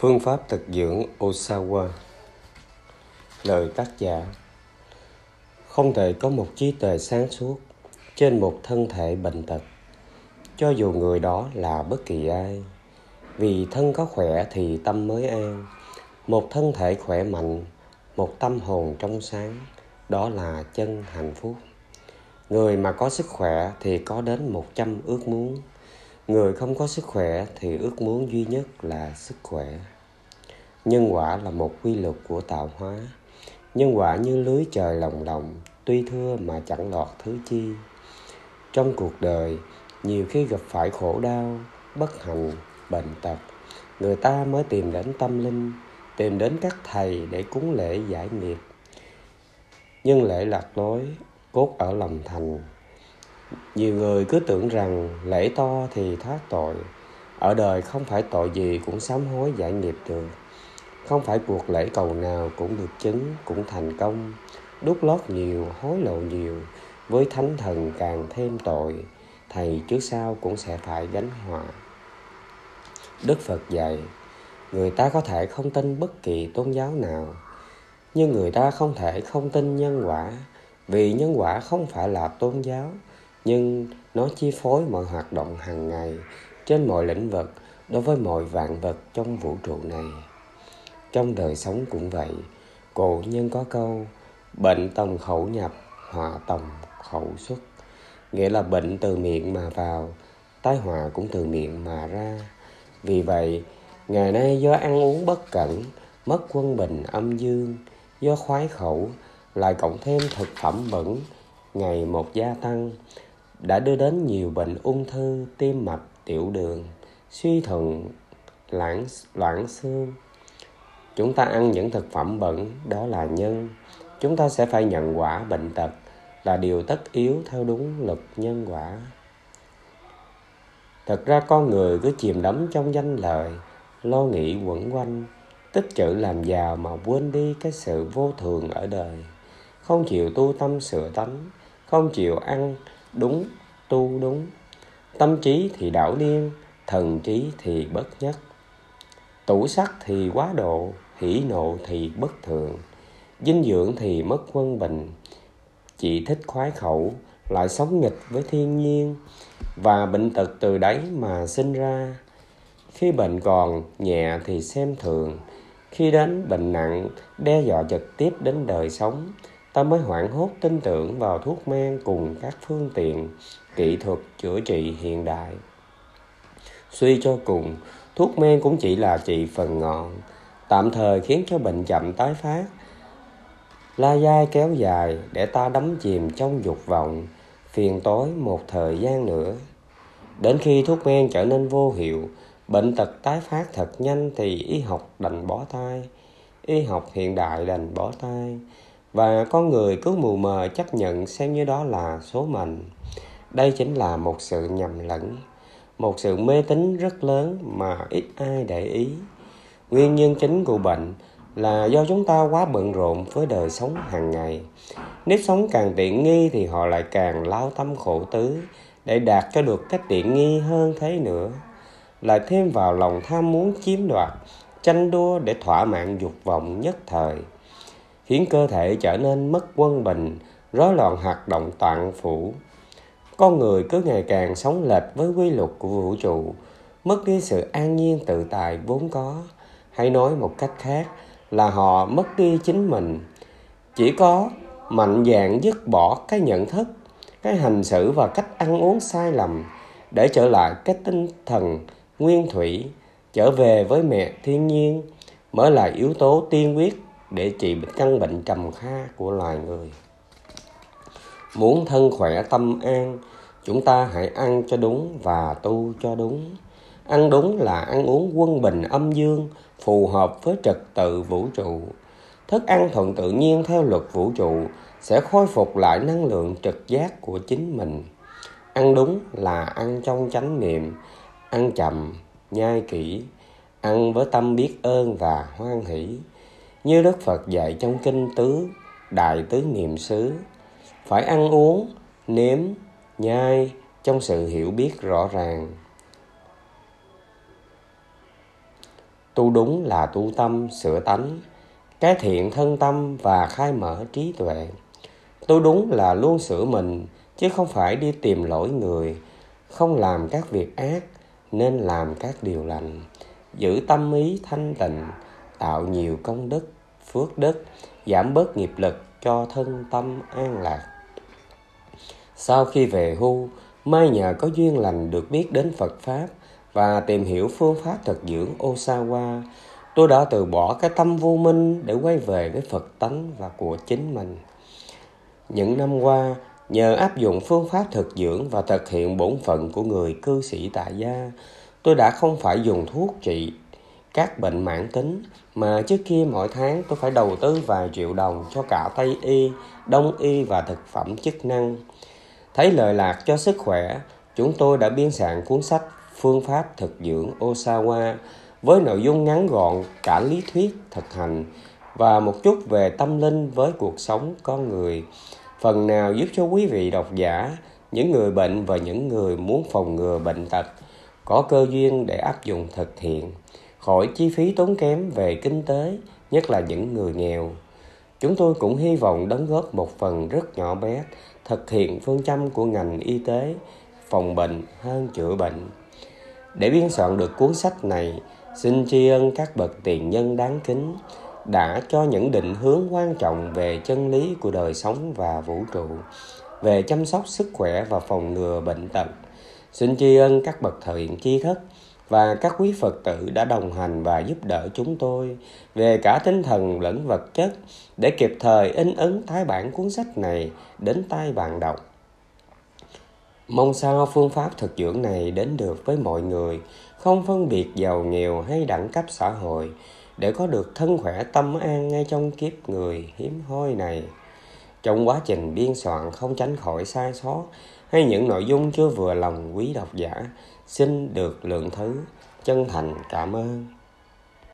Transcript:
Phương pháp thực dưỡng Osawa. Lời tác giả. Không thể có một trí tuệ sáng suốt trên một thân thể bệnh tật. Cho dù người đó là bất kỳ ai, vì thân có khỏe thì tâm mới an. Một thân thể khỏe mạnh, một tâm hồn trong sáng, đó là chân hạnh phúc. Người mà có sức khỏe thì có đến một trăm ước muốn người không có sức khỏe thì ước muốn duy nhất là sức khỏe. Nhân quả là một quy luật của tạo hóa. Nhân quả như lưới trời lồng lộng, tuy thưa mà chẳng lọt thứ chi. Trong cuộc đời, nhiều khi gặp phải khổ đau, bất hạnh, bệnh tật, người ta mới tìm đến tâm linh, tìm đến các thầy để cúng lễ giải nghiệp. Nhưng lễ lạc lối, cốt ở lòng thành nhiều người cứ tưởng rằng lễ to thì thoát tội. Ở đời không phải tội gì cũng sám hối giải nghiệp được. Không phải cuộc lễ cầu nào cũng được chứng, cũng thành công. Đút lót nhiều, hối lộ nhiều, với thánh thần càng thêm tội, thầy trước sau cũng sẽ phải gánh họa đức phật dạy, người ta có thể không tin bất kỳ tôn giáo nào, nhưng người ta không thể không tin nhân quả, vì nhân quả không phải là tôn giáo nhưng nó chi phối mọi hoạt động hàng ngày trên mọi lĩnh vực đối với mọi vạn vật trong vũ trụ này. Trong đời sống cũng vậy, cổ nhân có câu, bệnh tòng khẩu nhập, họa tòng khẩu xuất. Nghĩa là bệnh từ miệng mà vào, tai họa cũng từ miệng mà ra. Vì vậy, ngày nay do ăn uống bất cẩn, mất quân bình âm dương, do khoái khẩu, lại cộng thêm thực phẩm bẩn, ngày một gia tăng đã đưa đến nhiều bệnh ung thư tim mạch tiểu đường, suy thận, loãng loãng xương. Chúng ta ăn những thực phẩm bẩn, đó là nhân. Chúng ta sẽ phải nhận quả bệnh tật là điều tất yếu theo đúng luật nhân quả. Thật ra con người cứ chìm đắm trong danh lợi lo nghĩ quẩn quanh, tích chữ làm giàu mà quên đi cái sự vô thường ở đời. Không chịu tu tâm sửa tánh, không chịu ăn đúng, tu đúng. Tâm trí thì đảo điên thần trí thì bất nhất. Tủ sắc thì quá độ hỉ nộ thì bất thường. Dinh dưỡng thì mất quân bình chỉ thích khoái khẩu, lại sống nghịch với thiên nhiên. Và bệnh tật từ đấy mà sinh ra. Khi bệnh còn, nhẹ thì xem thường. Khi đến bệnh nặng, đe dọa trực tiếp đến đời sống ta mới hoảng hốt tin tưởng vào thuốc men cùng các phương tiện kỹ thuật chữa trị hiện đại. Suy cho cùng, thuốc men cũng chỉ là trị phần ngọn, tạm thời khiến cho bệnh chậm tái phát. La dai kéo dài để ta đắm chìm trong dục vọng, phiền tối một thời gian nữa. Đến khi thuốc men trở nên vô hiệu, bệnh tật tái phát thật nhanh thì y học đành bỏ tay. Y học hiện đại đành bỏ tay và con người cứ mù mờ chấp nhận xem như đó là số mệnh. Đây chính là một sự nhầm lẫn, một sự mê tín rất lớn mà ít ai để ý. Nguyên nhân chính của bệnh là do chúng ta quá bận rộn với đời sống hàng ngày. Nếu sống càng tiện nghi thì họ lại càng lao tâm khổ tứ để đạt cho được cách tiện nghi hơn thế nữa. Lại thêm vào lòng tham muốn chiếm đoạt tranh đua để thỏa mãn dục vọng nhất thời khiến cơ thể trở nên mất quân bình, rối loạn hoạt động toàn phủ. Con người cứ ngày càng sống lệch với quy luật của vũ trụ, mất đi sự an nhiên tự tại vốn có. Hay nói một cách khác là họ mất đi chính mình. Chỉ có mạnh dạn dứt bỏ cái nhận thức, cái hành xử và cách ăn uống sai lầm để trở lại cái tinh thần nguyên thủy, trở về với mẹ thiên nhiên mới là yếu tố tiên quyết để trị căn bệnh trầm kha của loài người. Muốn thân khỏe tâm an, chúng ta hãy ăn cho đúng và tu cho đúng. Ăn đúng là ăn uống quân bình âm dương, phù hợp với trật tự vũ trụ. Thức ăn thuận tự nhiên theo luật vũ trụ sẽ khôi phục lại năng lượng trực giác của chính mình. Ăn đúng là ăn trong chánh niệm, ăn chậm, nhai kỹ, ăn với tâm biết ơn và hoan hỷ như đức phật dạy trong kinh tứ đại tứ niệm xứ, phải ăn uống, nếm, nhai trong sự hiểu biết rõ ràng. Tu đúng là tu tâm, sửa tánh, cái thiện thân tâm và khai mở trí tuệ. Tu đúng là luôn sửa mình, chứ không phải đi tìm lỗi người, không làm các việc ác, nên làm các điều lành, giữ tâm ý thanh tịnh tạo nhiều công đức, phước đức, giảm bớt nghiệp lực cho thân tâm an lạc. Sau khi về hưu mai nhờ có duyên lành được biết đến phật pháp và tìm hiểu phương pháp thực dưỡng osawa, tôi đã từ bỏ cái tâm vô minh để quay về với phật tánh và của chính mình. Những năm qua, nhờ áp dụng phương pháp thực dưỡng và thực hiện bổn phận của người cư sĩ tại gia, tôi đã không phải dùng thuốc trị các bệnh mãn tính mà trước kia mỗi tháng tôi phải đầu tư vài triệu đồng cho cả Tây y, Đông y và thực phẩm chức năng. Thấy lợi lạc cho sức khỏe, chúng tôi đã biên soạn cuốn sách Phương pháp thực dưỡng Osawa với nội dung ngắn gọn cả lý thuyết, thực hành và một chút về tâm linh với cuộc sống con người. Phần nào giúp cho quý vị độc giả, những người bệnh và những người muốn phòng ngừa bệnh tật có cơ duyên để áp dụng thực hiện khỏi chi phí tốn kém về kinh tế, nhất là những người nghèo. Chúng tôi cũng hy vọng đóng góp một phần rất nhỏ bé thực hiện phương châm của ngành y tế phòng bệnh hơn chữa bệnh. Để biên soạn được cuốn sách này, xin tri ân các bậc tiền nhân đáng kính đã cho những định hướng quan trọng về chân lý của đời sống và vũ trụ, về chăm sóc sức khỏe và phòng ngừa bệnh tật. Xin tri ân các bậc thiện tri thức và các quý Phật tử đã đồng hành và giúp đỡ chúng tôi về cả tinh thần lẫn vật chất để kịp thời in ấn tái bản cuốn sách này đến tay bạn đọc. Mong sao phương pháp thực dưỡng này đến được với mọi người, không phân biệt giàu nghèo hay đẳng cấp xã hội, để có được thân khỏe tâm an ngay trong kiếp người hiếm hoi này. Trong quá trình biên soạn không tránh khỏi sai sót hay những nội dung chưa vừa lòng quý độc giả, xin được lượng thứ chân thành cảm ơn.